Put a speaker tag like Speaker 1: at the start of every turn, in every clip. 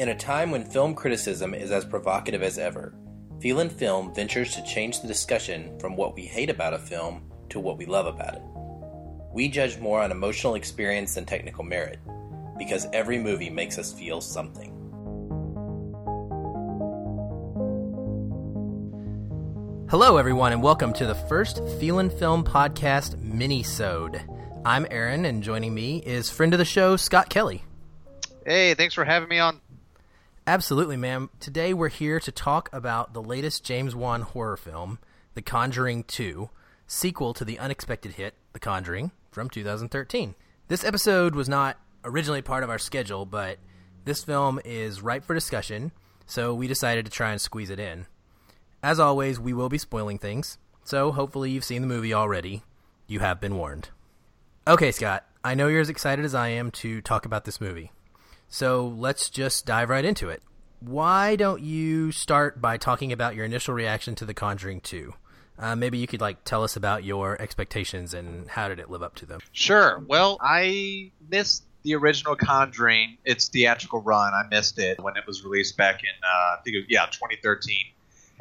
Speaker 1: In a time when film criticism is as provocative as ever, Feel and Film ventures to change the discussion from what we hate about a film to what we love about it. We judge more on emotional experience than technical merit, because every movie makes us feel something. Hello, everyone, and welcome to the first Feel and Film podcast mini-sode. I'm Aaron, and joining me is friend of the show, Scott Kelly.
Speaker 2: Hey, thanks for having me on.
Speaker 1: Absolutely, ma'am. Today we're here to talk about the latest James Wan horror film, The Conjuring 2, sequel to the unexpected hit, The Conjuring, from 2013. This episode was not originally part of our schedule, but this film is ripe for discussion, so we decided to try and squeeze it in. As always, we will be spoiling things, so hopefully you've seen the movie already. You have been warned. Okay, Scott, I know you're as excited as I am to talk about this movie. So let's just dive right into it. Why don't you start by talking about your initial reaction to The Conjuring 2? Uh, maybe you could like tell us about your expectations and how did it live up to them.
Speaker 2: Sure. Well, I missed the original Conjuring, its theatrical run. I missed it when it was released back in, uh, I think, was, yeah, 2013,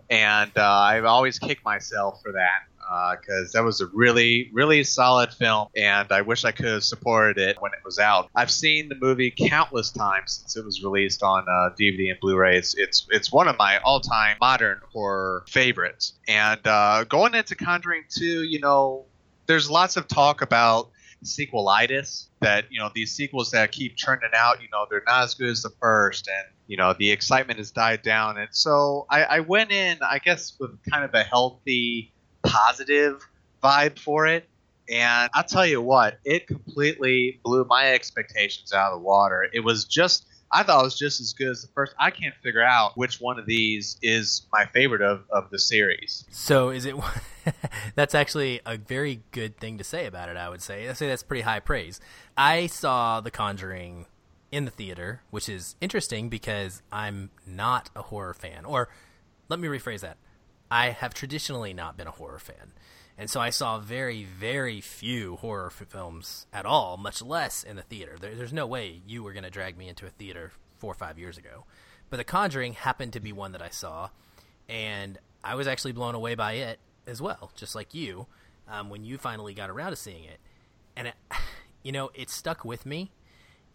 Speaker 2: and uh, I've always kicked myself for that because uh, that was a really, really solid film, and I wish I could have supported it when it was out. I've seen the movie countless times since it was released on uh, DVD and Blu-ray. It's, it's it's one of my all-time modern horror favorites. And uh, going into Conjuring 2, you know, there's lots of talk about sequelitis that you know these sequels that keep churning out you know they're not as good as the first and you know the excitement has died down and so I, I went in i guess with kind of a healthy positive vibe for it. And I'll tell you what, it completely blew my expectations out of the water. It was just, I thought it was just as good as the first. I can't figure out which one of these is my favorite of, of the series.
Speaker 1: So is it, that's actually a very good thing to say about it, I would say. I say that's pretty high praise. I saw The Conjuring in the theater, which is interesting because I'm not a horror fan. Or let me rephrase that. I have traditionally not been a horror fan. And so I saw very, very few horror films at all, much less in the theater. There, there's no way you were going to drag me into a theater four or five years ago. But The Conjuring happened to be one that I saw, and I was actually blown away by it as well, just like you, um, when you finally got around to seeing it. And, it, you know, it stuck with me,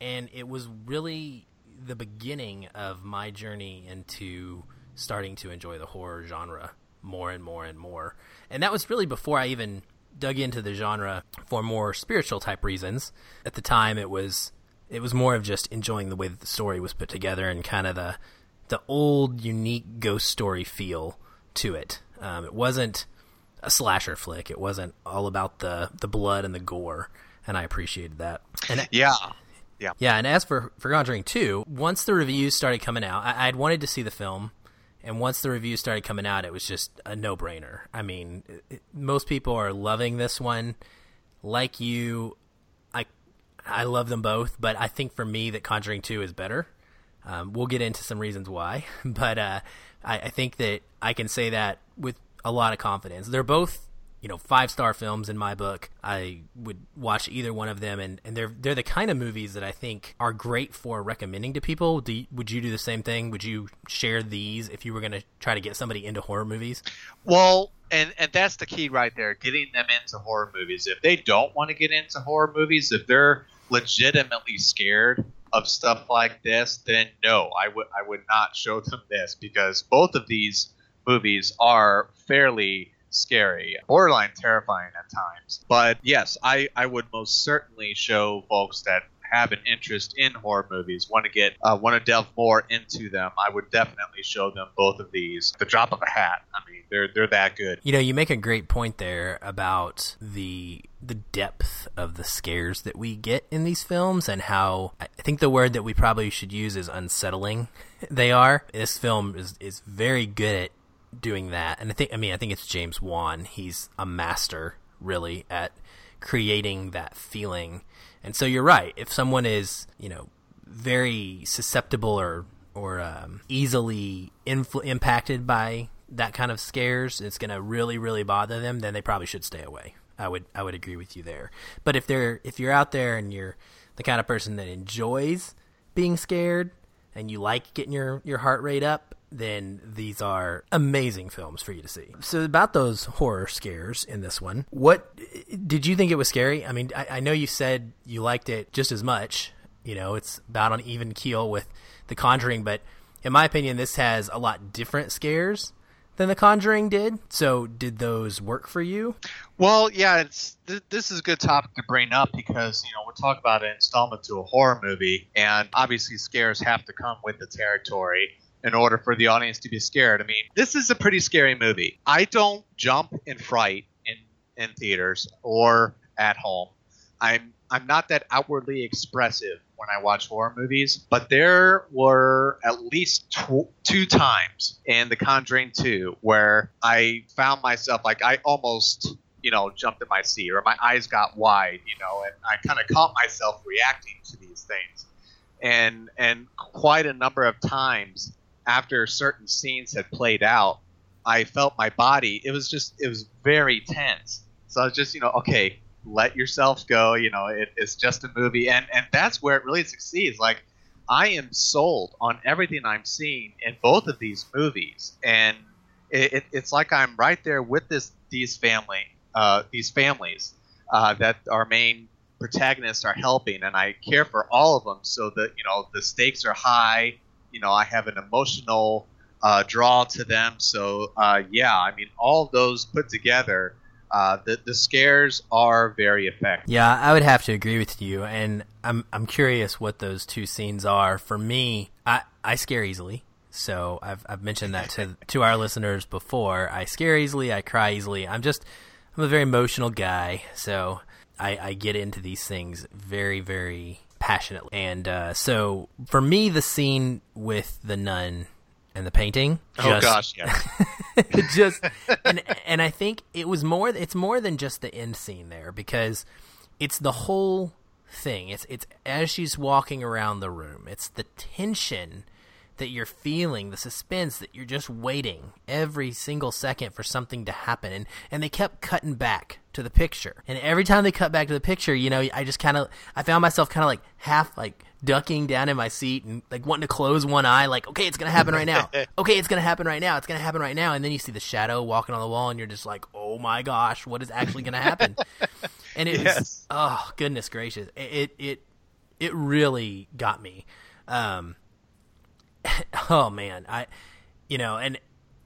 Speaker 1: and it was really the beginning of my journey into starting to enjoy the horror genre more and more and more. And that was really before I even dug into the genre for more spiritual type reasons. At the time, it was it was more of just enjoying the way that the story was put together and kind of the the old unique ghost story feel to it. Um, it wasn't a slasher flick. It wasn't all about the the blood and the gore, and I appreciated that. And
Speaker 2: yeah. Yeah.
Speaker 1: Yeah, and as for, for Conjuring 2, once the reviews started coming out, I, I'd wanted to see the film. And once the reviews started coming out, it was just a no brainer. I mean, it, most people are loving this one. Like you, I I love them both, but I think for me that Conjuring Two is better. Um, we'll get into some reasons why, but uh, I, I think that I can say that with a lot of confidence. They're both you know five star films in my book. I would watch either one of them, and, and they're they're the kind of movies that I think are great for recommending to people. You, would you do the same thing? Would you share these if you were going to try to get somebody into horror movies?
Speaker 2: Well, and and that's the key right there, getting them into horror movies. If they don't want to get into horror movies, if they're legitimately scared of stuff like this, then no, I would I would not show them this because both of these movies are fairly scary, borderline terrifying at times. But yes, I, I would most certainly show folks that have an interest in horror movies, want to get, uh, want to delve more into them, I would definitely show them both of these. The drop of a hat. I mean, they're they're that good.
Speaker 1: You know, you make a great point there about the the depth of the scares that we get in these films and how I think the word that we probably should use is unsettling they are. This film is is very good at doing that. And I think I mean I think it's James Wan. He's a master really at creating that feeling. And so you're right. If someone is, you know, very susceptible or or um, easily influ- impacted by that kind of scares, it's going to really really bother them, then they probably should stay away. I would I would agree with you there. But if they're if you're out there and you're the kind of person that enjoys being scared and you like getting your, your heart rate up, then these are amazing films for you to see. So about those horror scares in this one, what did you think it was scary? I mean, I, I know you said you liked it just as much. You know, it's about on even keel with The Conjuring, but in my opinion, this has a lot different scares than The Conjuring did. So, did those work for you?
Speaker 2: Well, yeah, it's th- this is a good topic to bring up because you know we're talking about an installment to a horror movie, and obviously scares have to come with the territory in order for the audience to be scared. I mean, this is a pretty scary movie. I don't jump in fright in in theaters or at home. I'm I'm not that outwardly expressive when I watch horror movies, but there were at least tw- two times in The Conjuring 2 where I found myself like I almost, you know, jumped in my seat or my eyes got wide, you know, and I kind of caught myself reacting to these things. And and quite a number of times after certain scenes had played out, I felt my body, it was just it was very tense. So I was just, you know, okay, let yourself go. You know, it, it's just a movie, and and that's where it really succeeds. Like, I am sold on everything I'm seeing in both of these movies, and it, it, it's like I'm right there with this these family, uh, these families uh, that our main protagonists are helping, and I care for all of them. So that you know the stakes are high. You know, I have an emotional uh, draw to them. So uh, yeah, I mean, all those put together uh, the the scares are very effective.
Speaker 1: Yeah, I would have to agree with you, and I'm I'm curious what those two scenes are. For me, I I scare easily. So I've I've mentioned that to to our listeners before. I scare easily. I cry easily. I'm just I'm a very emotional guy. So I, I get into these things very very passionately. And uh, so for me, the scene with the nun and the painting.
Speaker 2: Just, oh gosh, yeah.
Speaker 1: just and and I think it was more. It's more than just the end scene there because it's the whole thing. It's it's as she's walking around the room. It's the tension that you're feeling, the suspense that you're just waiting every single second for something to happen. And, and they kept cutting back to the picture. And every time they cut back to the picture, you know, I just kind of, I found myself kind of like half like ducking down in my seat and like wanting to close one eye, like, okay, it's gonna happen right now. okay, it's gonna happen right now. It's gonna happen right now. And then you see the shadow walking on the wall, and you're just like, oh my gosh, what is actually gonna happen? and it yes. was, oh goodness gracious, it, it it it really got me. Um, oh man, I, you know, and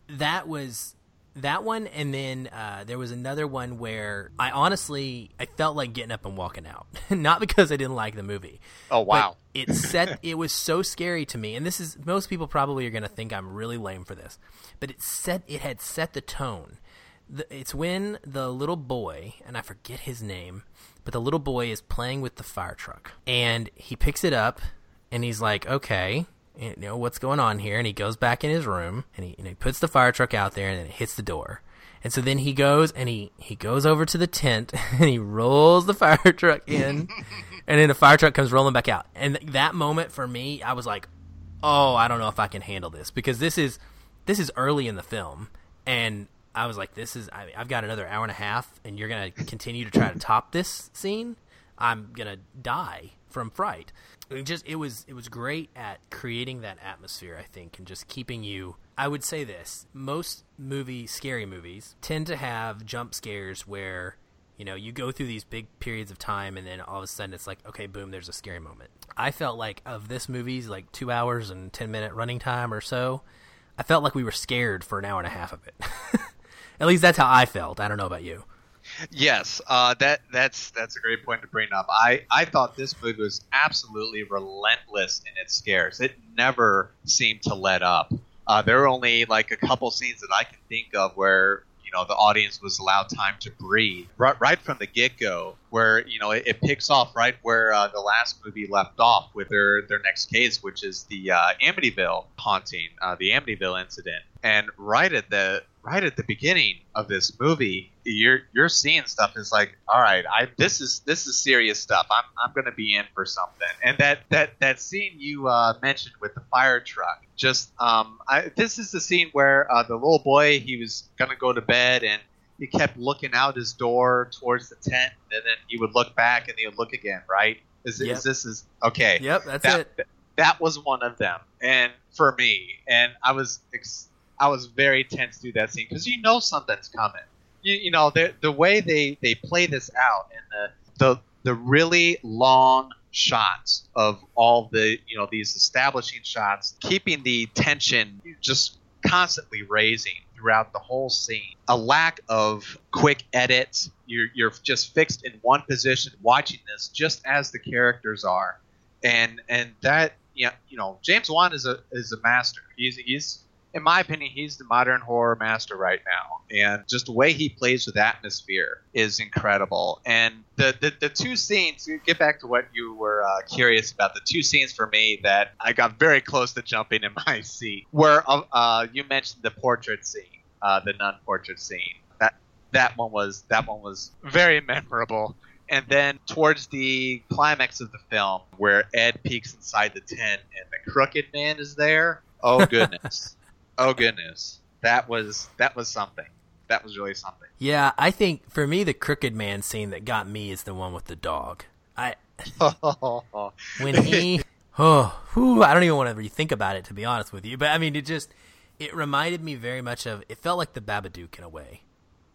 Speaker 1: that was that one and then uh, there was another one where i honestly i felt like getting up and walking out. Not because i didn't like the movie
Speaker 2: oh wow.
Speaker 1: it set it was so scary to me and this is most people probably are going to think i'm really lame for this but it set it had set the tone. The, it's when the little boy and i forget his name but the little boy is playing with the fire truck and he picks it up and he's like okay you know what's going on here and he goes back in his room and he, and he puts the fire truck out there and then it hits the door. And so then he goes and he he goes over to the tent and he rolls the fire truck in and then the fire truck comes rolling back out. And that moment for me i was like oh i don't know if i can handle this because this is this is early in the film and i was like this is I, i've got another hour and a half and you're gonna continue to try to top this scene? I'm gonna die from fright. It just it was it was great at creating that atmosphere i think and just keeping you i would say this most movie scary movies tend to have jump scares where you know you go through these big periods of time and then all of a sudden it's like okay boom there's a scary moment. I felt like of this movie's like two hours and 10 minute running time or so i felt like we were scared for an hour and a half of it. At least that's how i felt. I don't know about you
Speaker 2: Yes, uh, that that's that's a great point to bring up. I, I thought this movie was absolutely relentless in its scares. It never seemed to let up. Uh, there were only like a couple scenes that I can think of where you know the audience was allowed time to breathe right, right from the get go, where you know it, it, picks off right where uh, the last movie left off with their their next case, which is the uh, Amityville haunting, uh, the Amityville incident, and right at the right at the beginning of this movie, you're you're seeing stuff is like, all right, I this is this is serious stuff. I'm I'm gonna be in for something. And that that that scene you uh, mentioned with the fire truck, just um, I, this is the scene where uh, the little boy he was gonna go to bed and he kept looking out his door towards the tent, and then he would look back and he would look again, right? Is, yep. is this is okay?
Speaker 1: Yep, that's
Speaker 2: that,
Speaker 1: it
Speaker 2: that was one of them, and for me, and I was ex- I was very tense through that scene because you know something's coming. You, you know the the way they they play this out and the the the really long shots of all the you know these establishing shots, keeping the tension just constantly raising throughout the whole scene. A lack of quick edits. You're you're just fixed in one position, watching this just as the characters are, and and that yeah you know James Wan is a is a master. He's he's in my opinion, he's the modern horror master right now. And just the way he plays with atmosphere is incredible. And the, the, the two scenes, to get back to what you were uh, curious about, the two scenes for me that I got very close to jumping in my seat were uh, uh, you mentioned the portrait scene, uh, the nun portrait scene. That that one was that one was very memorable. And then towards the climax of the film, where Ed peeks inside the tent and the crooked man is there. Oh goodness. Oh goodness, that was that was something. That was really something.
Speaker 1: Yeah, I think for me the crooked man scene that got me is the one with the dog. I when he oh whew, I don't even want to rethink about it to be honest with you, but I mean it just it reminded me very much of it felt like the Babadook in a way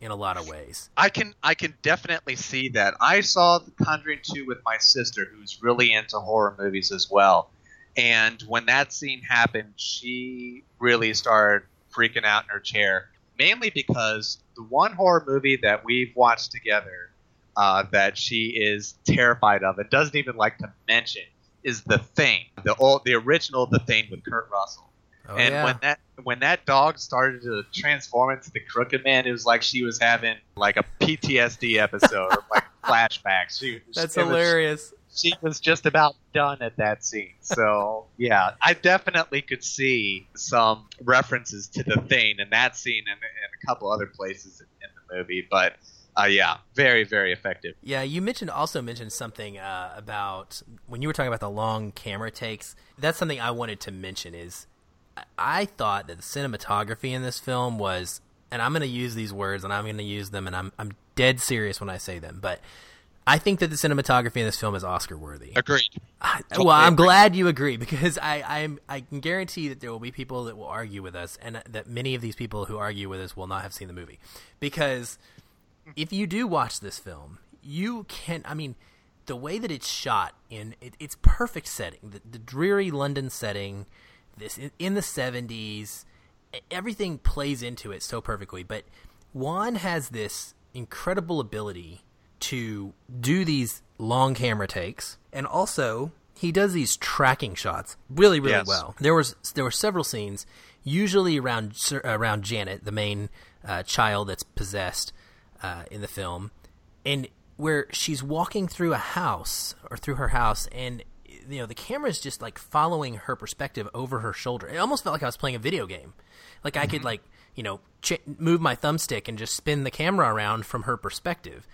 Speaker 1: in a lot of ways.
Speaker 2: I can I can definitely see that. I saw The Conjuring 2 with my sister who's really into horror movies as well. And when that scene happened, she really started freaking out in her chair, mainly because the one horror movie that we've watched together uh, that she is terrified of and doesn't even like to mention is The Thing, the old, the original The Thing with Kurt Russell. Oh, and yeah. when that when that dog started to transform into the Crooked Man, it was like she was having like a PTSD episode, or like flashbacks. She,
Speaker 1: That's hilarious.
Speaker 2: Was, she was just about done at that scene. So yeah, I definitely could see some references to the thing in that scene and, and a couple other places in, in the movie. But uh, yeah, very very effective.
Speaker 1: Yeah, you mentioned also mentioned something uh, about when you were talking about the long camera takes. That's something I wanted to mention. Is I thought that the cinematography in this film was, and I'm going to use these words and I'm going to use them, and I'm I'm dead serious when I say them, but I think that the cinematography in this film is Oscar worthy.
Speaker 2: Agreed.
Speaker 1: Totally well, I'm agree. glad you agree because I I'm, I can guarantee that there will be people that will argue with us, and that many of these people who argue with us will not have seen the movie. Because if you do watch this film, you can. I mean, the way that it's shot in it, it's perfect setting. The, the dreary London setting, this in, in the 70s, everything plays into it so perfectly. But Wan has this incredible ability to do these long camera takes, and also he does these tracking shots really, really yes. well. There was there were several scenes, usually around around Janet, the main uh, child that's possessed uh, in the film, and where she's walking through a house or through her house, and you know the camera is just like following her perspective over her shoulder. It almost felt like I was playing a video game, like I mm-hmm. could like you know ch- move my thumbstick and just spin the camera around from her perspective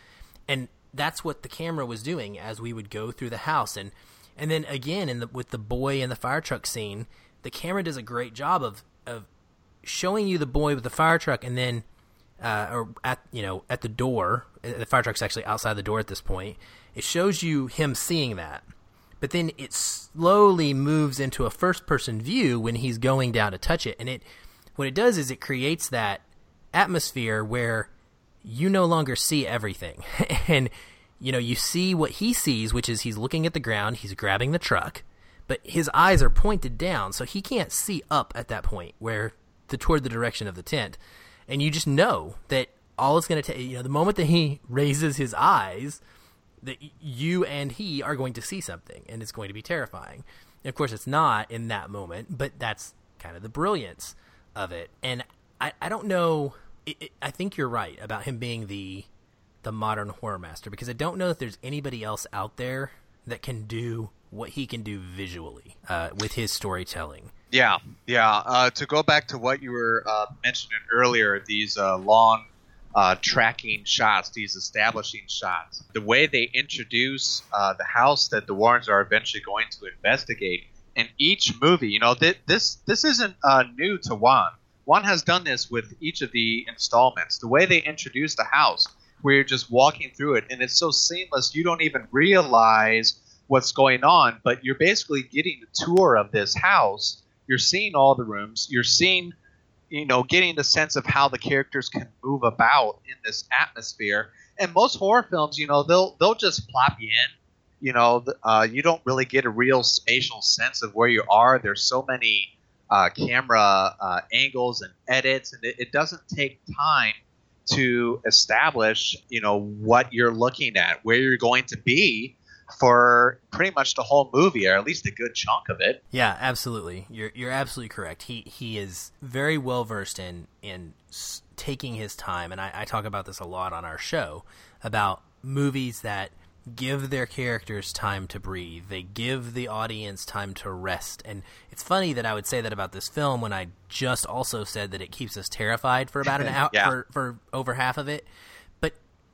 Speaker 1: and that's what the camera was doing as we would go through the house. And and then again in the with the boy in the fire truck scene the camera does a great job of of showing you the boy with the fire truck and then uh, or at you know at the door. The fire truck's actually outside the door at this point. It shows you him seeing that. But then it slowly moves into a first person view when he's going down to touch it. And it what it does is it creates that atmosphere where you no longer see everything. and, you know, you see what he sees, which is he's looking at the ground, he's grabbing the truck, but his eyes are pointed down, so he can't see up at that point where the toward the direction of the tent. And you just know that all it's going to take, you know, the moment that he raises his eyes, that you and he are going to see something, and it's going to be terrifying. And of course, it's not in that moment, but that's kind of the brilliance of it. And I, I don't know it, it, I think you're right about him being the the modern horror master because I don't know if there's anybody else out there that can do what he can do visually uh, with his storytelling.
Speaker 2: Yeah, yeah. Uh, to go back to what you were uh, mentioning earlier, these uh, long uh, tracking shots, these establishing shots, the way they introduce uh, the house that the Warrens are eventually going to investigate in each movie. You know, th- this this isn't new to Wan. Wan has done this with each of the installments. The way they introduce the house, where you're just walking through it, and it's so seamless, you don't even realize what's going on, but you're basically getting a tour of this house. You're seeing all the rooms. You're seeing, you know, getting the sense of how the characters can move about in this atmosphere. And most horror films, you know, they'll they'll just plop you in. You know, uh, you don't really get a real spatial sense of where you are. There's so many uh, camera uh, angles and edits, and it, it doesn't take time to establish, you know, what you're looking at, where you're going to be for pretty much the whole movie, or at least a good chunk of it.
Speaker 1: Yeah, absolutely. You're you're absolutely correct. He he is very well versed in in taking his time, and I, I talk about this a lot on our show about movies that give their characters time to breathe. They give the audience time to rest. And it's funny that I would say that about this film when I just also said that it keeps us terrified for about an hour
Speaker 2: yeah.
Speaker 1: for, for over half of it. But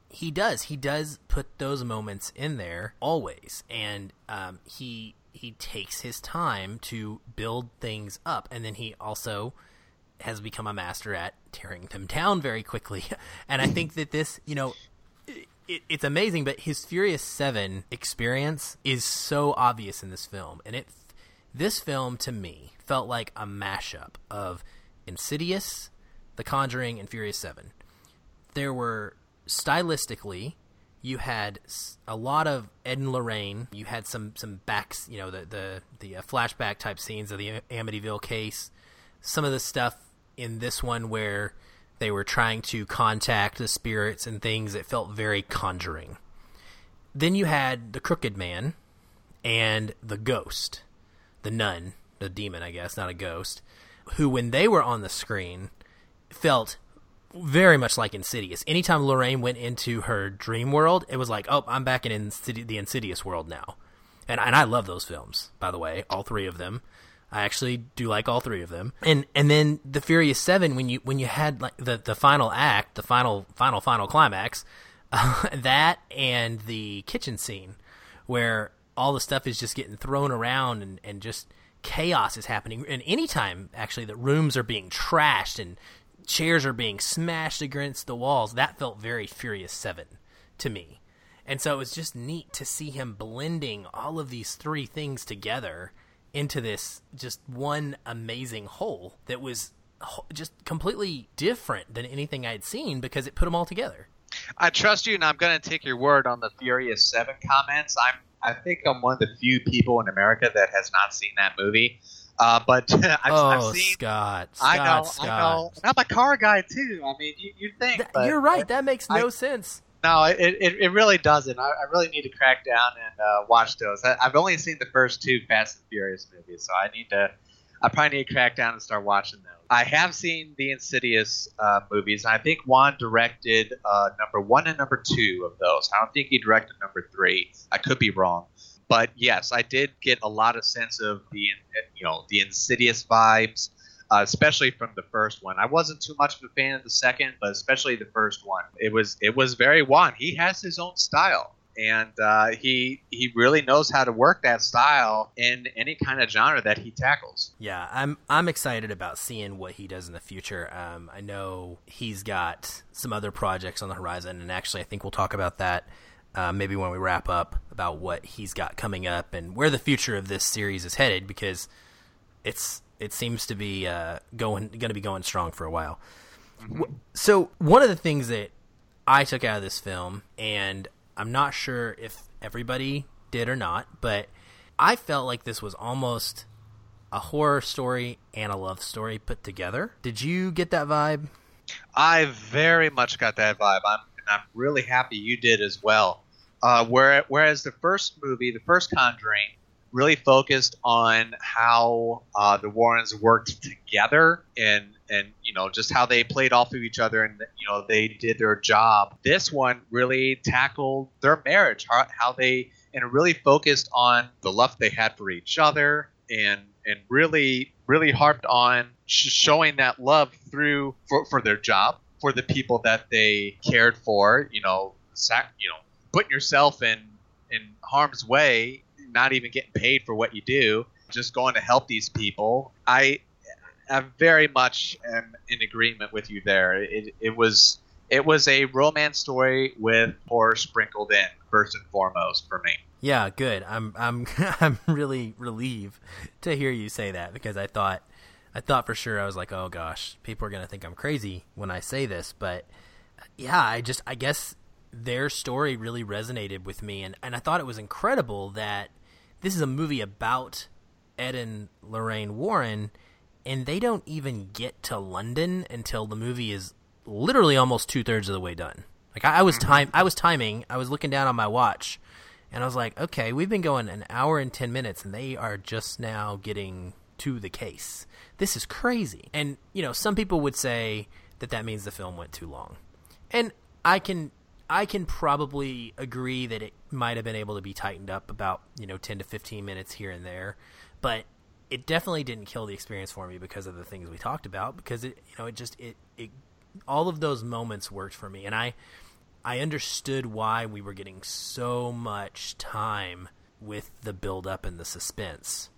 Speaker 1: he does. He does put those moments in there always. And um, he he takes his time to build things up and then he also has become a master at tearing them down very quickly. and I think that this, you know, it, it's amazing, but his Furious Seven experience is so obvious in this film, and it this film to me felt like a mashup of Insidious, The Conjuring, and Furious Seven. There were stylistically, you had a lot of Ed and Lorraine. You had some some backs, you know, the the the uh, flashback type scenes of the Amityville case. Some of the stuff in this one where they were trying to contact the spirits and things. It felt very conjuring. Then you had the crooked man and the ghost, the nun, the demon, I guess, not a ghost, who, when they were on the screen, felt very much like Insidious. Anytime Lorraine went into her dream world, it was like, oh, I'm back in the Insidious world now. And, and I love those films, by the way, all three of them. I actually do like all three of them. And and then the Furious Seven, when you when you had like the the final act, the final final final climax, uh, that and the kitchen scene, where all the stuff is just getting thrown around and and just chaos is happening. And anytime actually that rooms are being trashed and chairs are being smashed against the walls, that felt very Furious Seven to me. And so it was just neat to see him blending all of these three things together into this just one amazing whole that was just completely different than anything I'd seen because it put them all together.
Speaker 2: I trust you, and I'm going to take your word on the Furious Seven comments. I'm, I think I'm one of the few people in America that has not seen that movie. Uh, but I've,
Speaker 1: oh,
Speaker 2: I've seen.
Speaker 1: Scott, Scott,
Speaker 2: I know,
Speaker 1: Scott.
Speaker 2: I know. And I'm a car guy too. I mean, you, you think
Speaker 1: Th- you're right. That makes no
Speaker 2: I,
Speaker 1: sense.
Speaker 2: No, it, it, really doesn't. I, I really need to crack down and uh, watch those. I, I've only seen the first two Fast and Furious movies, so I need to. I probably need to crack down and start watching those. I have seen the Insidious uh, movies, and I think Wan directed uh, number one and number two of those. I don't think he directed number three. I could be wrong, but yes, I did get a lot of sense of the you know the Insidious vibes uh, especially from the first one. I wasn't too much of a fan of the second, but especially the first one. It was it was very Wan. He has his own style, and uh, he he really knows how to work that style in any kind of genre that he tackles.
Speaker 1: Yeah, I'm I'm excited about seeing what he does in the future. Um, I know he's got some other projects on the horizon, and actually, I think we'll talk about that. Uh, maybe when we wrap up about what he's got coming up and where the future of this series is headed, because it's it seems to be uh, going going to be going strong for a while. Mm-hmm. So one of the things that I took out of this film, and I'm not sure if everybody did or not, but I felt like this was almost a horror story and a love story put together. Did you get that vibe?
Speaker 2: I very much got that vibe. I'm I'm really happy you did as well. Uh, where, whereas the first movie, the first Conjuring, really focused on how uh, the Warrens worked together and and you know just how they played off of each other and you know they did their job. This one really tackled their marriage, how, how they and really focused on the love they had for each other and and really really harped on sh- showing that love through for, for their job for the people that they cared for you know sac- you know putting yourself in in harm's way not even getting paid for what you do, just going to help these people. I, I very much am in agreement with you there. It, it was it was a romance story with horror sprinkled in first and foremost for me.
Speaker 1: Yeah, good. I'm I'm I'm really relieved to hear you say that because I thought I thought for sure I was like, "Oh gosh, people are going to think I'm crazy when I say this." But yeah, I just I guess their story really resonated with me and and I thought it was incredible that this is a movie about Ed and Lorraine Warren and they don't even get to London until the movie is literally almost two thirds of the way done. Like I, I was
Speaker 2: Mm-hmm.
Speaker 1: time I was timing, I was looking down on my watch and I was like, okay, we've been going an hour and 10 minutes and they are just now getting to the case. This is crazy. And, you know, some people would say that that means the film went too long. And I can I can probably agree that it might have been able to be tightened up about, you know, 10 to 15 minutes here and there, but it definitely didn't kill the experience for me because of the things we talked about because it, you know, it just it it all of those moments worked for me and I I understood why we were getting so much time with the build up and the suspense,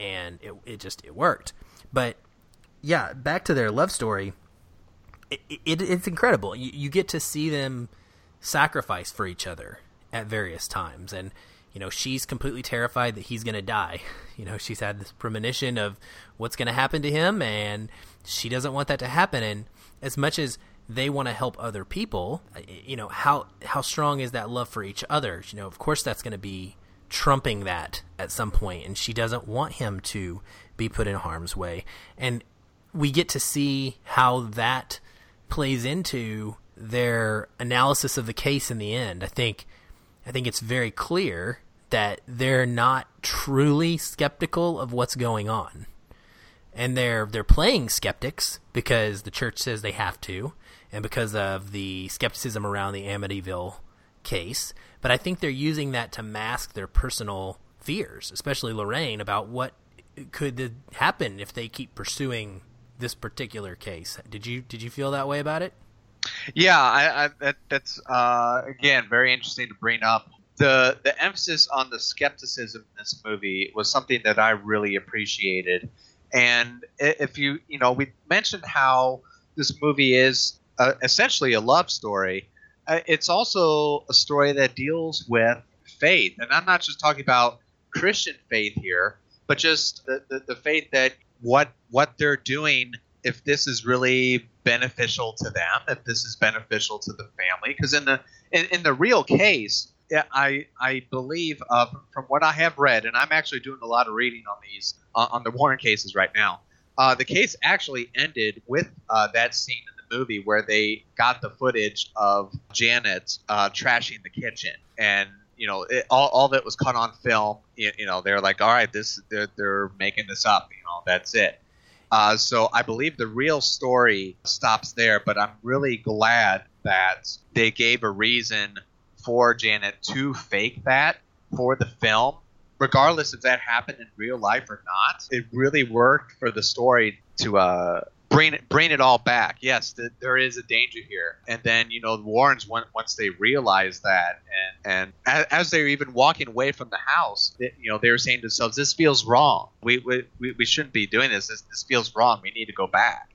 Speaker 1: and it it just it worked. But yeah, back to their love story. It, it it's incredible. You you get to see them sacrifice for each other at various times, and you know she's completely terrified that he's going to die. You know she's had this premonition of what's going to happen to him, and she doesn't want that to happen. And as much as they want to help other people, uh, you know how how strong is that love for each other? You know, of course that's going to be trumping that at some point, and she doesn't want him to be put in harm's way. And we get to see how that plays into their analysis of the case in the end. I think I think it's very clear that they're not truly skeptical of what's going on. And they're they're playing skeptics because the church says they have to and because of the skepticism around the Amityville case, but I think they're using that to mask their personal fears, especially Lorraine about what could happen if they keep pursuing this particular case. Did you did you feel that way about it?
Speaker 2: Yeah, I, I that that's uh, again very interesting to bring up. The the emphasis on the skepticism in this movie was something that I really appreciated. And if you you know we mentioned how this movie is uh, essentially a love story. Uh, it's also a story that deals with faith, and I'm not just talking about Christian faith here, but just the, the, the faith that what what they're doing if this is really beneficial to them, if this is beneficial to the family, because in the in, in the real case, I I believe uh, from what I have read, and I'm actually doing a lot of reading on these uh, on the Warren cases right now. Uh, the case actually ended with uh, that scene in the movie where they got the footage of Janet uh, trashing the kitchen, and you know it, all, all that was caught on film. You, you know they're like, all right, this they're, they're making this up. You know that's it. Uh, so I believe the real story stops there, but I'm really glad that they gave a reason for Janet to fake that for the film, regardless if that happened in real life or not. It really worked for the story to uh, bring it bring it all back. Yes, th- there is a danger here, and then you know the Warrens once they realized that, and and as, they were even walking away from the house, you know they were saying to themselves, "This feels wrong. We we, we, we shouldn't be doing this. this. This feels wrong. We need to go back."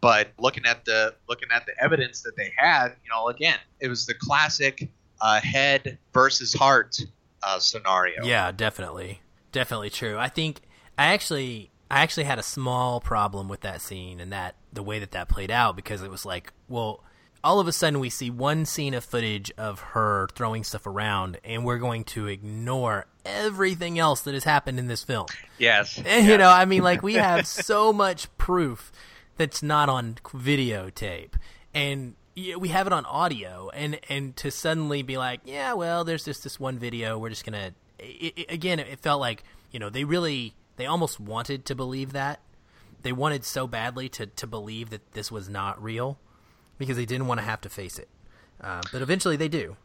Speaker 2: But looking at the looking at the evidence that they had, you know, again, it was the classic uh, head versus heart uh, scenario.
Speaker 1: Yeah, definitely, definitely true. I think I actually I actually had a small problem with that scene and that the way that that played out because it was like, well, all of a sudden we see one scene of footage of her throwing stuff around, and we're going to ignore everything else that has happened in this film.
Speaker 2: Yes.
Speaker 1: And, You know, I mean, like we have so much proof that's not on videotape, and we have it on audio, and and to suddenly be like, yeah, well, there's just this one video, we're just gonna. It, it, again, it felt like you know they really they almost wanted to believe that they wanted so badly to to believe that this was not real because they didn't want to have to face it, uh, but eventually they do.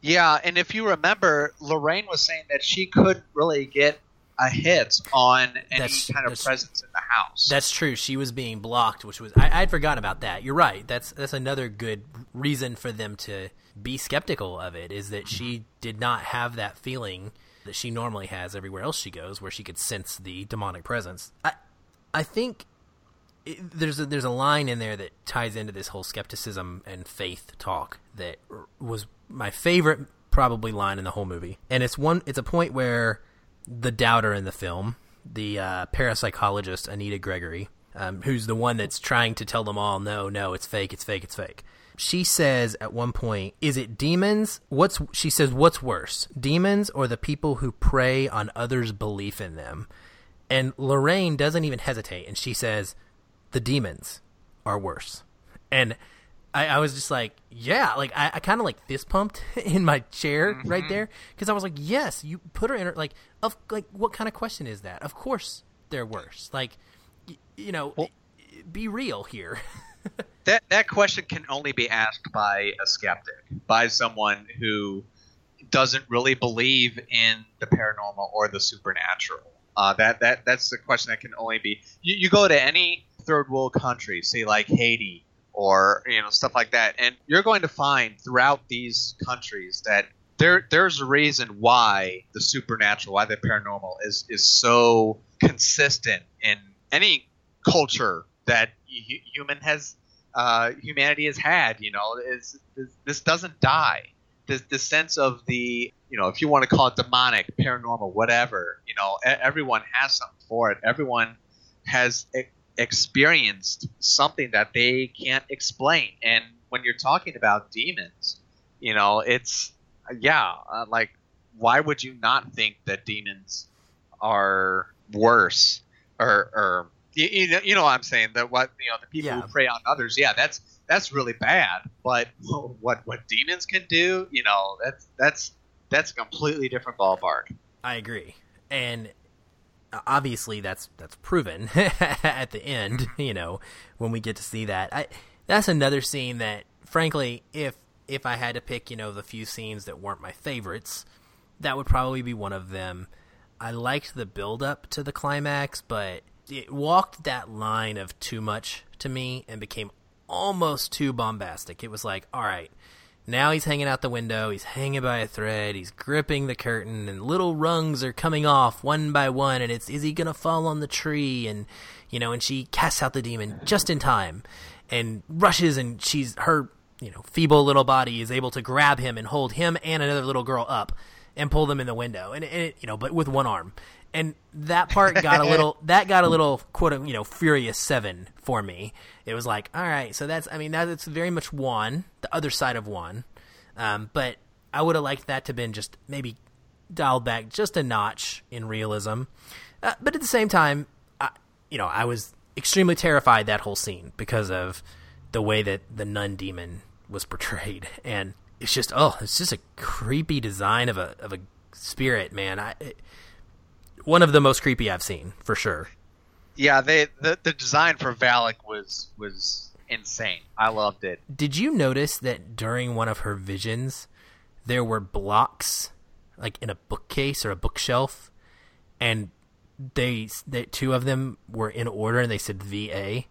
Speaker 2: Yeah, and if you remember, Lorraine was saying that she couldn't really get a hit on any
Speaker 1: That's-
Speaker 2: kind of presence in the house.
Speaker 1: That's true. She was being blocked, which was I, I'd forgotten about that. You're right. That's that's another good reason for them to be skeptical of it is that she did not have that feeling that she normally has everywhere else she goes, where she could sense the demonic presence. I I think it, there's a, there's a line in there that ties into this whole skepticism and faith talk that was my favorite probably line in the whole movie, and it's one. It's a point where the doubter in the film, the uh, parapsychologist Anita Gregory, um, who's the one that's trying to tell them all, no, no, it's fake, it's fake, it's fake. She says at one point, "Is it demons? What's?" She says, "What's worse, demons or the people who prey on others' belief in them?" And Lorraine doesn't even hesitate, and she says, "The demons are worse." And I, I was just like, yeah, like I, I kind of like fist pumped in my chair mm-hmm. right there because I was like, yes, you put her in her like of like what kind of question is that? Of course they're worse. Like, y- you know, well, be real here.
Speaker 2: that that question can only be asked by a skeptic, by someone who doesn't really believe in the paranormal or the supernatural. Uh, that that that's the question that can only be. You, you go to any third world country, say like Haiti or you know stuff like that, and you're going to find throughout these countries that there there's a reason why the supernatural, why the paranormal is is so consistent in any culture that human has uh, humanity has had. You know, is this doesn't die. This, this sense of the you know if you want to call it demonic, paranormal, whatever. You know, everyone has something for it. Everyone has experienced something that they can't explain. And when you're talking about demons, you know, it's yeah, uh, like why would you not think that demons are worse or or you, know, you know what I'm saying that what you know the people yeah. who prey on others, yeah, that's that's really bad. But what what demons can do, you know, that's that's that's a completely different ballpark.
Speaker 1: I agree, and uh, obviously that's that's proven at the end. You know, when we get to see that, I, that's another scene that, frankly, if if I had to pick, you know, the few scenes that weren't my favorites, that would probably be one of them. I liked the build up to the climax, but it walked that line of too much to me and became almost too bombastic. It was like, all right, now he's hanging out the window, he's hanging by a thread, he's gripping the curtain, and little rungs are coming off one by one, and it's is he gonna fall on the tree? And you know, and she casts out the demon just in time and rushes and she's her, you know, feeble little body is able to grab him and hold him and another little girl up and pull them in the window. And, and it, you know, but with one arm and that part got a little that got a little quote you know furious seven for me. It was like all right so that's i mean that's very much one the other side of Wan. Um, but i would have liked that to have been just maybe dialed back just a notch in realism. Uh, but at the same time I, you know i was extremely terrified that whole scene because of the way that the nun demon was portrayed. And it's just oh it's just a creepy design of a of a spirit man. I it, one of the most creepy I've seen for sure.
Speaker 2: Yeah, they the, the design for Valak was was insane. I loved it.
Speaker 1: Did you notice that during one of her visions there were blocks like in a bookcase or a bookshelf and they, they two of them were in order and they said VA.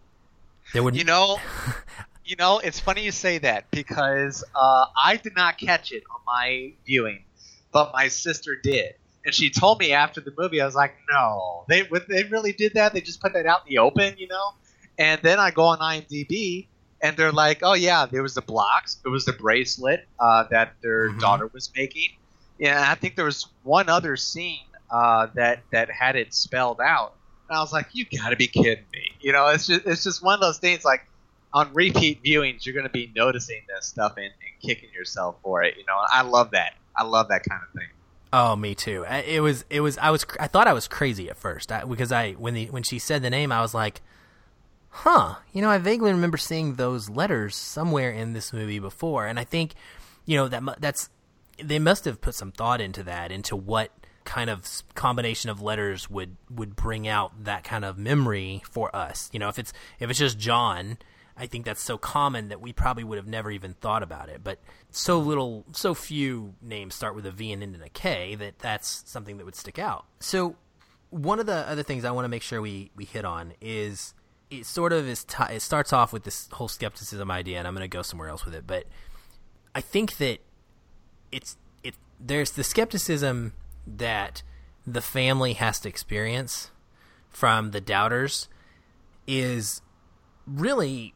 Speaker 2: They would You know, you know, it's funny you say that because uh, I did not catch it on my viewing, but my sister did and she told me after the movie, I was like, no, they they really did that. They just put that out in the open, you know. And then I go on IMDb, and they're like, oh yeah, there was the blocks, there was the bracelet uh, that their mm-hmm. daughter was making. Yeah, I think there was one other scene uh, that that had it spelled out, and I was like, you got to be kidding me. You know, it's just it's just one of those things like on repeat viewings, you're going to be noticing this stuff and, and kicking yourself for it. You know, I love that. I love that kind of thing.
Speaker 1: Oh, me too. It was it was I was I thought I was crazy at first I, because I when the when she said the name I was like, huh. You know, I vaguely remember seeing those letters somewhere in this movie before, and I think, you know, that that's they must have put some thought into that, into what kind of combination of letters would would bring out that kind of memory for us. You know, if it's if it's just John I think that's so common that we probably would have never even thought about it. But so little, so few names start with a V and end in a K that that's something that would stick out. So one of the other things I want to make sure we, we hit on is it sort of is t- it starts off with this whole skepticism idea, and I'm going to go somewhere else with it. But I think that it's it there's the skepticism that the family has to experience from the doubters is really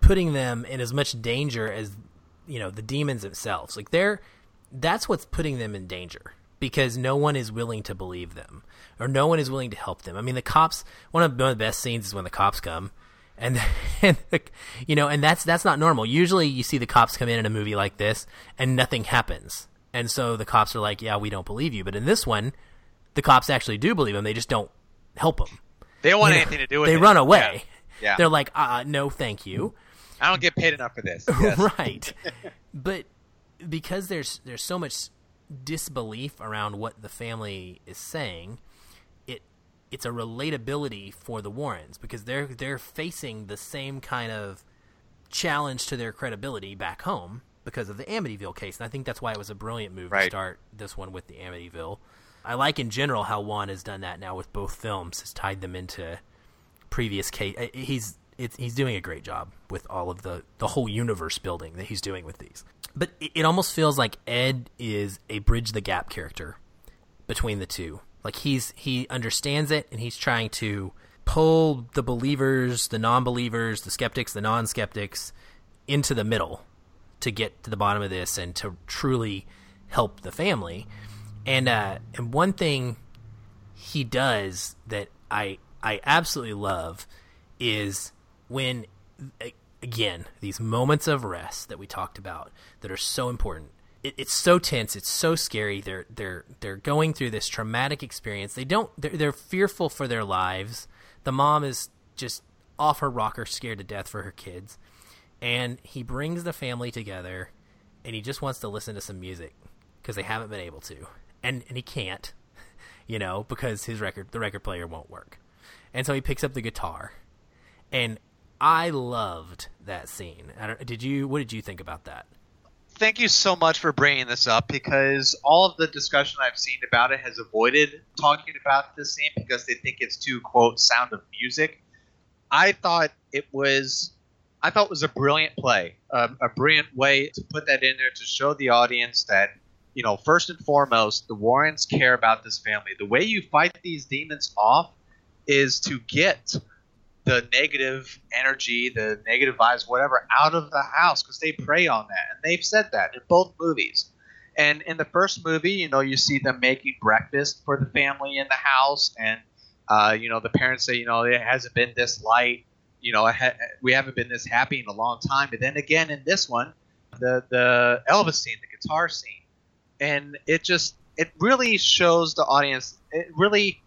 Speaker 1: putting them in as much danger as you know the demons themselves. Like they're that's what's putting them in danger because no one is willing to believe them or no one is willing to help them. I mean, the cops. One of, one of the best scenes is when the cops come, and, and you know, and that's that's not normal. Usually, you see the cops come in in a movie like this, and nothing happens, and so the cops are like, "Yeah, we don't believe you." But in this one, the cops actually do believe him. They just don't help him.
Speaker 2: They don't want you know, anything to do with
Speaker 1: they
Speaker 2: it.
Speaker 1: They run away.
Speaker 2: Yeah. yeah.
Speaker 1: They're like, uh, "No, thank you."
Speaker 2: I don't get paid enough for this.
Speaker 1: Yes. right. but because there's there's so much disbelief around what the family is saying, it it's a relatability for the Warrens because they're they're facing the same kind of challenge to their credibility back home because of the Amityville case, and I think that's why it was a brilliant move
Speaker 2: right.
Speaker 1: to start this one with the Amityville. I like in general how Wan has done that now with both films, has tied them into previous case. Uh, he's he's doing a great job with all of the the whole universe building that he's doing with these but it almost feels like Ed is a bridge the gap character between the two. Like he's he understands it and he's trying to pull the believers, the non-believers, the skeptics, the non-skeptics into the middle to get to the bottom of this and to truly help the family. And uh, and one thing he does that I I absolutely love is when again, these moments of rest that we talked about that are so important. It, it's so tense. It's so scary. They're they're they're going through this traumatic experience. They don't. They're, they're fearful for their lives. The mom is just off her rocker, scared to death for her kids, and he brings the family together, and he just wants to listen to some music because they haven't been able to, and and he can't, you know, because his record the record player won't work, and so he picks up the guitar, and I loved that scene. did you? What did you think about that?
Speaker 2: Thank you so much for bringing this up because all of the discussion I've seen about it has avoided talking about this scene because they think it's too quote sound of music. I thought it was, I thought it was a brilliant play, um, a brilliant way to put that in there to show the audience that you know first and foremost the Warrens care about this family. The way you fight these demons off is to get the negative energy, the negative vibes, whatever, out of the house because they prey on that. And they've said that in both movies. And in the first movie, you know, you see them making breakfast for the family in the house, and uh, you know, the parents say, you know, it hasn't been this light, you know, ha- we haven't been this happy in a long time. But then again, in this one, the the Elvis scene, the guitar scene, and it just it really shows the audience. It really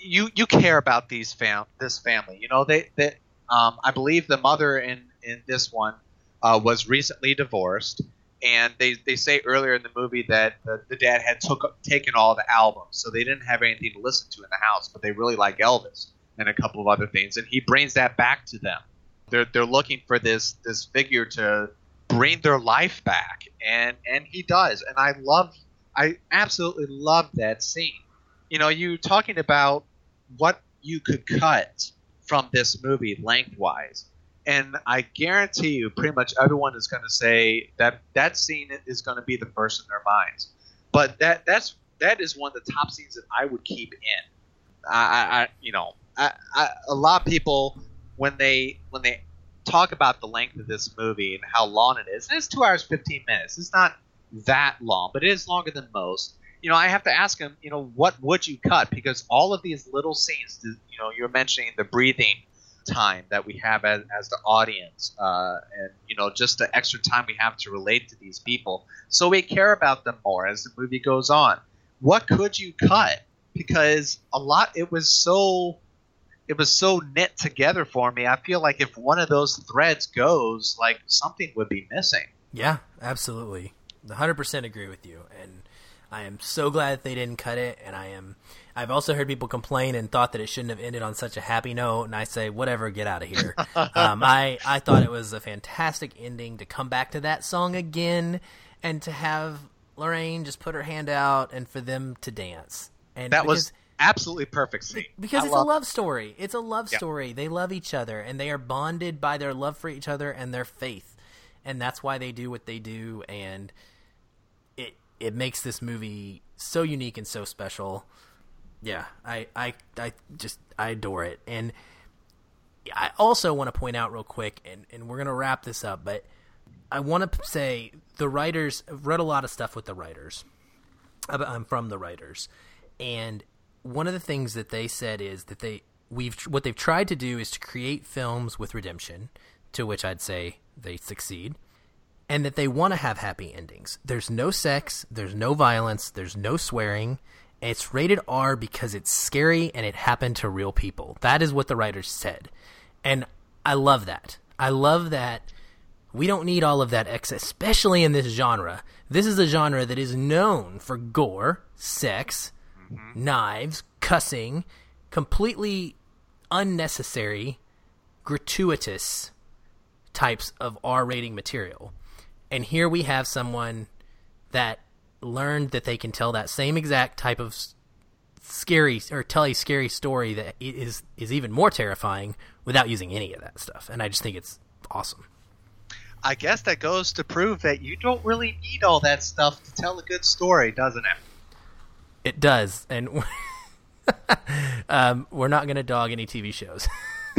Speaker 2: you you care about these fam this family. You know they they um, I believe the mother in in this one uh, was recently divorced, and they they say earlier in the movie that the, the dad had took taken all the albums, so they didn't have anything to listen to in the house, but they really like Elvis and a couple of other things, and he brings that back to them. They're they're looking for this this figure to bring their life back, and and he does, and I love I absolutely love that scene. You know, you talking about what you could cut from this movie lengthwise. And I guarantee you, pretty much everyone is going to say that that scene is going to be the first in their minds. But that that's that is one of the top scenes that I would keep in. I, I you know, I, I, a lot of people when they when they talk about the length of this movie and how long it is, and it's two hours fifteen minutes. It's not that long, but it is longer than most you know, I have to ask him, you know, what would you cut? Because all of these little scenes, you know, you're mentioning the breathing time that we have as, as the audience, uh, and you know, just the extra time we have to relate to these people, so we care about them more as the movie goes on. What could you cut? Because a lot, it was so, it was so knit together for me. I feel like if one of those threads goes, like something would be missing.
Speaker 1: Yeah, absolutely. 100% agree with you. And I am so glad that they didn't cut it, and I am. I've also heard people complain and thought that it shouldn't have ended on such a happy note, and I say, whatever, get out of here. um, I I thought it was a fantastic ending to come back to that song again, and to have Lorraine just put her hand out and for them to dance. And
Speaker 2: that because, was absolutely perfect scene.
Speaker 1: Because I it's love- a love story. It's a love story. They love each other, and they are bonded by their love for each other and their faith, and that's why they do what they do. And it makes this movie so unique and so special. Yeah, I, I, I just I adore it, and I also want to point out real quick, and, and we're gonna wrap this up, but I want to say the writers I've read a lot of stuff with the writers. I'm um, from the writers, and one of the things that they said is that they we've what they've tried to do is to create films with redemption, to which I'd say they succeed, and that they want to have happy endings. There's no sex, there's no violence, there's no swearing. It's rated R because it's scary and it happened to real people. That is what the writers said. And I love that. I love that we don't need all of that excess, especially in this genre. This is a genre that is known for gore, sex, mm-hmm. knives, cussing, completely unnecessary, gratuitous types of R rating material. And here we have someone that learned that they can tell that same exact type of scary or tell a scary story that is is even more terrifying without using any of that stuff. And I just think it's awesome.
Speaker 2: I guess that goes to prove that you don't really need all that stuff to tell a good story, doesn't it?
Speaker 1: It does, and um, we're not going to dog any TV shows.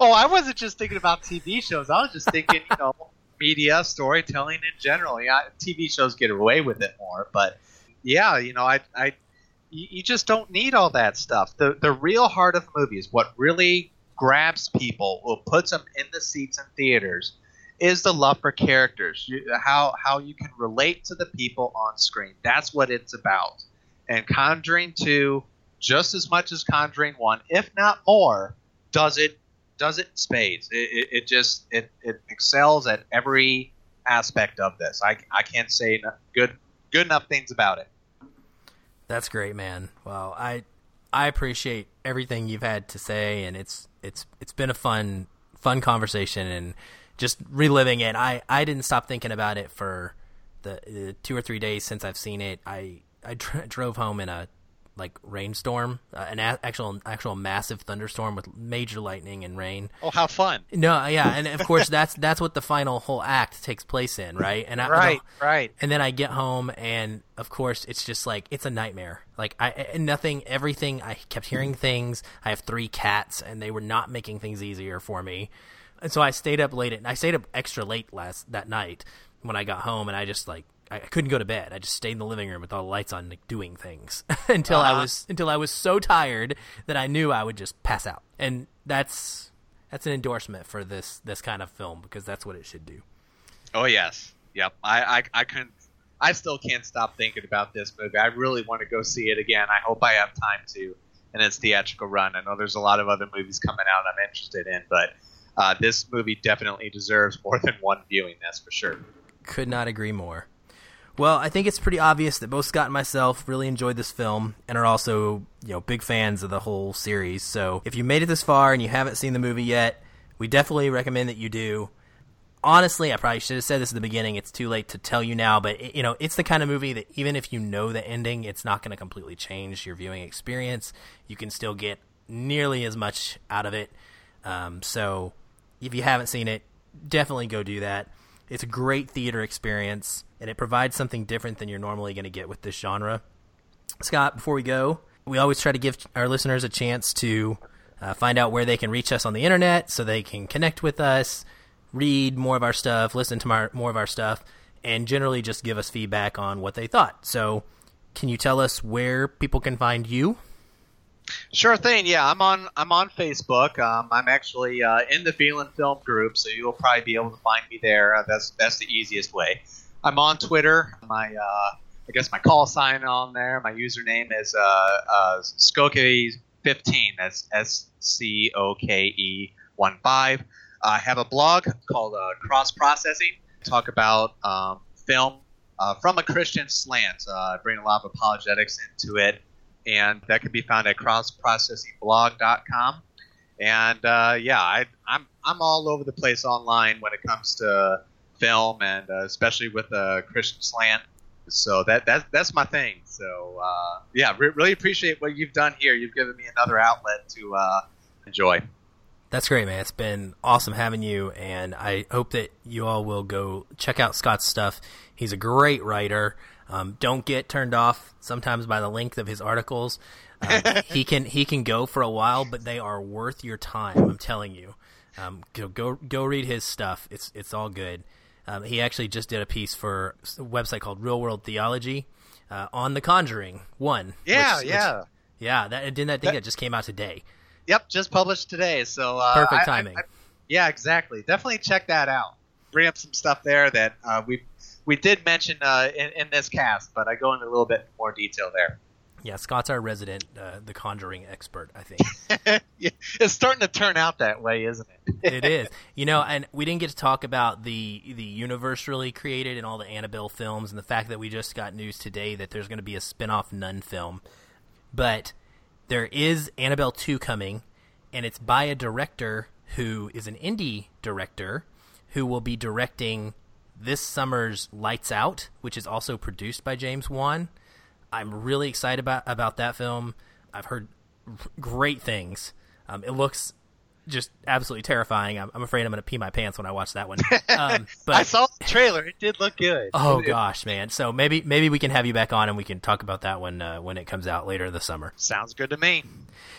Speaker 2: oh, I wasn't just thinking about TV shows. I was just thinking, you know, media storytelling in general. Yeah, TV shows get away with it more, but yeah, you know, I, I, you just don't need all that stuff. The the real heart of the movie is what really grabs people, what puts them in the seats in theaters, is the love for characters. How how you can relate to the people on screen. That's what it's about. And Conjuring Two, just as much as Conjuring One, if not more, does it does it spades. It, it, it just it, it excels at every aspect of this. I, I can't say good good enough things about it.
Speaker 1: That's great, man. Well, I I appreciate everything you've had to say, and it's it's it's been a fun fun conversation and just reliving it. I I didn't stop thinking about it for the uh, two or three days since I've seen it. I I dr- drove home in a like rainstorm, uh, an a- actual actual massive thunderstorm with major lightning and rain.
Speaker 2: Oh, how fun!
Speaker 1: No, yeah, and of course that's that's what the final whole act takes place in, right? And
Speaker 2: I, right, right.
Speaker 1: And then I get home, and of course it's just like it's a nightmare. Like I nothing, everything. I kept hearing things. I have three cats, and they were not making things easier for me. And so I stayed up late. At, I stayed up extra late last that night when I got home, and I just like I couldn't go to bed. I just stayed in the living room with all the lights on, like, doing things until uh-huh. I was until I was so tired that I knew I would just pass out. And that's that's an endorsement for this this kind of film because that's what it should do.
Speaker 2: Oh yes, yep. I I, I couldn't. I still can't stop thinking about this movie. I really want to go see it again. I hope I have time to in its theatrical run. I know there's a lot of other movies coming out I'm interested in, but uh, this movie definitely deserves more than one viewing. That's for sure.
Speaker 1: Could not agree more. Well, I think it's pretty obvious that both Scott and myself really enjoyed this film and are also, you know, big fans of the whole series. So if you made it this far and you haven't seen the movie yet, we definitely recommend that you do. Honestly, I probably should have said this at the beginning. It's too late to tell you now, but it, you know, it's the kind of movie that even if you know the ending, it's not going to completely change your viewing experience. You can still get nearly as much out of it. Um, so if you haven't seen it, definitely go do that. It's a great theater experience, and it provides something different than you're normally going to get with this genre. Scott, before we go, we always try to give our listeners a chance to uh, find out where they can reach us on the internet so they can connect with us, read more of our stuff, listen to more of our stuff, and generally just give us feedback on what they thought. So, can you tell us where people can find you?
Speaker 2: Sure thing. Yeah, I'm on. I'm on Facebook. Um, I'm actually uh, in the Feelin Film group, so you'll probably be able to find me there. Uh, that's that's the easiest way. I'm on Twitter. My uh, I guess my call sign on there. My username is uh, uh, Skoke15. That's S C O K E one five. I have a blog called uh, Cross Processing. Talk about um, film uh, from a Christian slant. Uh, I bring a lot of apologetics into it and that can be found at crossprocessingblog.com. And uh, yeah, I, I'm, I'm all over the place online when it comes to film, and uh, especially with a Christian slant. So that that's that's my thing. So uh, yeah, re- really appreciate what you've done here. You've given me another outlet to uh, enjoy.
Speaker 1: That's great, man. It's been awesome having you, and I hope that you all will go check out Scott's stuff. He's a great writer. Um, don't get turned off sometimes by the length of his articles. Uh, he can he can go for a while, but they are worth your time. I'm telling you. Um, go, go go read his stuff. It's it's all good. Um, he actually just did a piece for a website called Real World Theology uh, on The Conjuring One.
Speaker 2: Yeah,
Speaker 1: which-
Speaker 2: yeah.
Speaker 1: which- yeah. That didn't that thing that, just came out today.
Speaker 2: Yep, just published today. So uh,
Speaker 1: Perfect
Speaker 2: I- I-
Speaker 1: timing.
Speaker 2: I- yeah, exactly. Definitely check that out. Bring up some stuff there that uh, we we did mention uh, in, in this cast, but I go into a little bit more detail there.
Speaker 1: Yeah, Scott's our resident uh, The Conjuring expert. I think.
Speaker 2: Yeah, it's starting to turn out that way, isn't it?
Speaker 1: it is. You know, and we didn't get to talk about the the universe really created and all the Annabelle films and the fact that we just got news today that there's going to be a spin-off Nun film. But there is Annabelle 2 coming and it's by a director who is an indie director who will be directing this summer's Lights Out, which is also produced by James Wan. I'm really excited about about that film. I've heard great things. Um, it looks just absolutely terrifying. I'm, I'm afraid I'm going to pee my pants when I watch that one. Um, but
Speaker 2: I saw the trailer; it did look good.
Speaker 1: oh gosh, man! So maybe maybe we can have you back on and we can talk about that one uh, when it comes out later this summer.
Speaker 2: sounds good to me.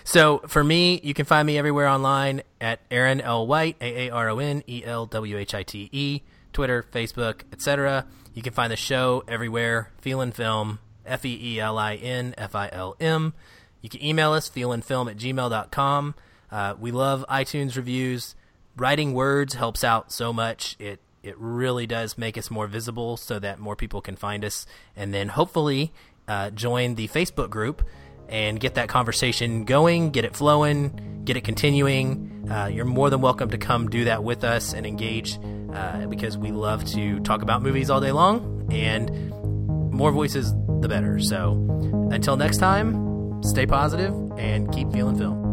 Speaker 1: So for me, you can find me everywhere online at Aaron L White, A A R O N E L W H I T E, Twitter, Facebook, etc. You can find the show everywhere. Feelin Film, F E E L I N F I L M. You can email us feelinfilm at gmail.com. Uh, we love iTunes reviews. Writing words helps out so much. It it really does make us more visible so that more people can find us, and then hopefully uh, join the Facebook group and get that conversation going, get it flowing, get it continuing. Uh, you're more than welcome to come do that with us and engage uh, because we love to talk about movies all day long, and more voices, the better. So until next time, stay positive and keep feeling film.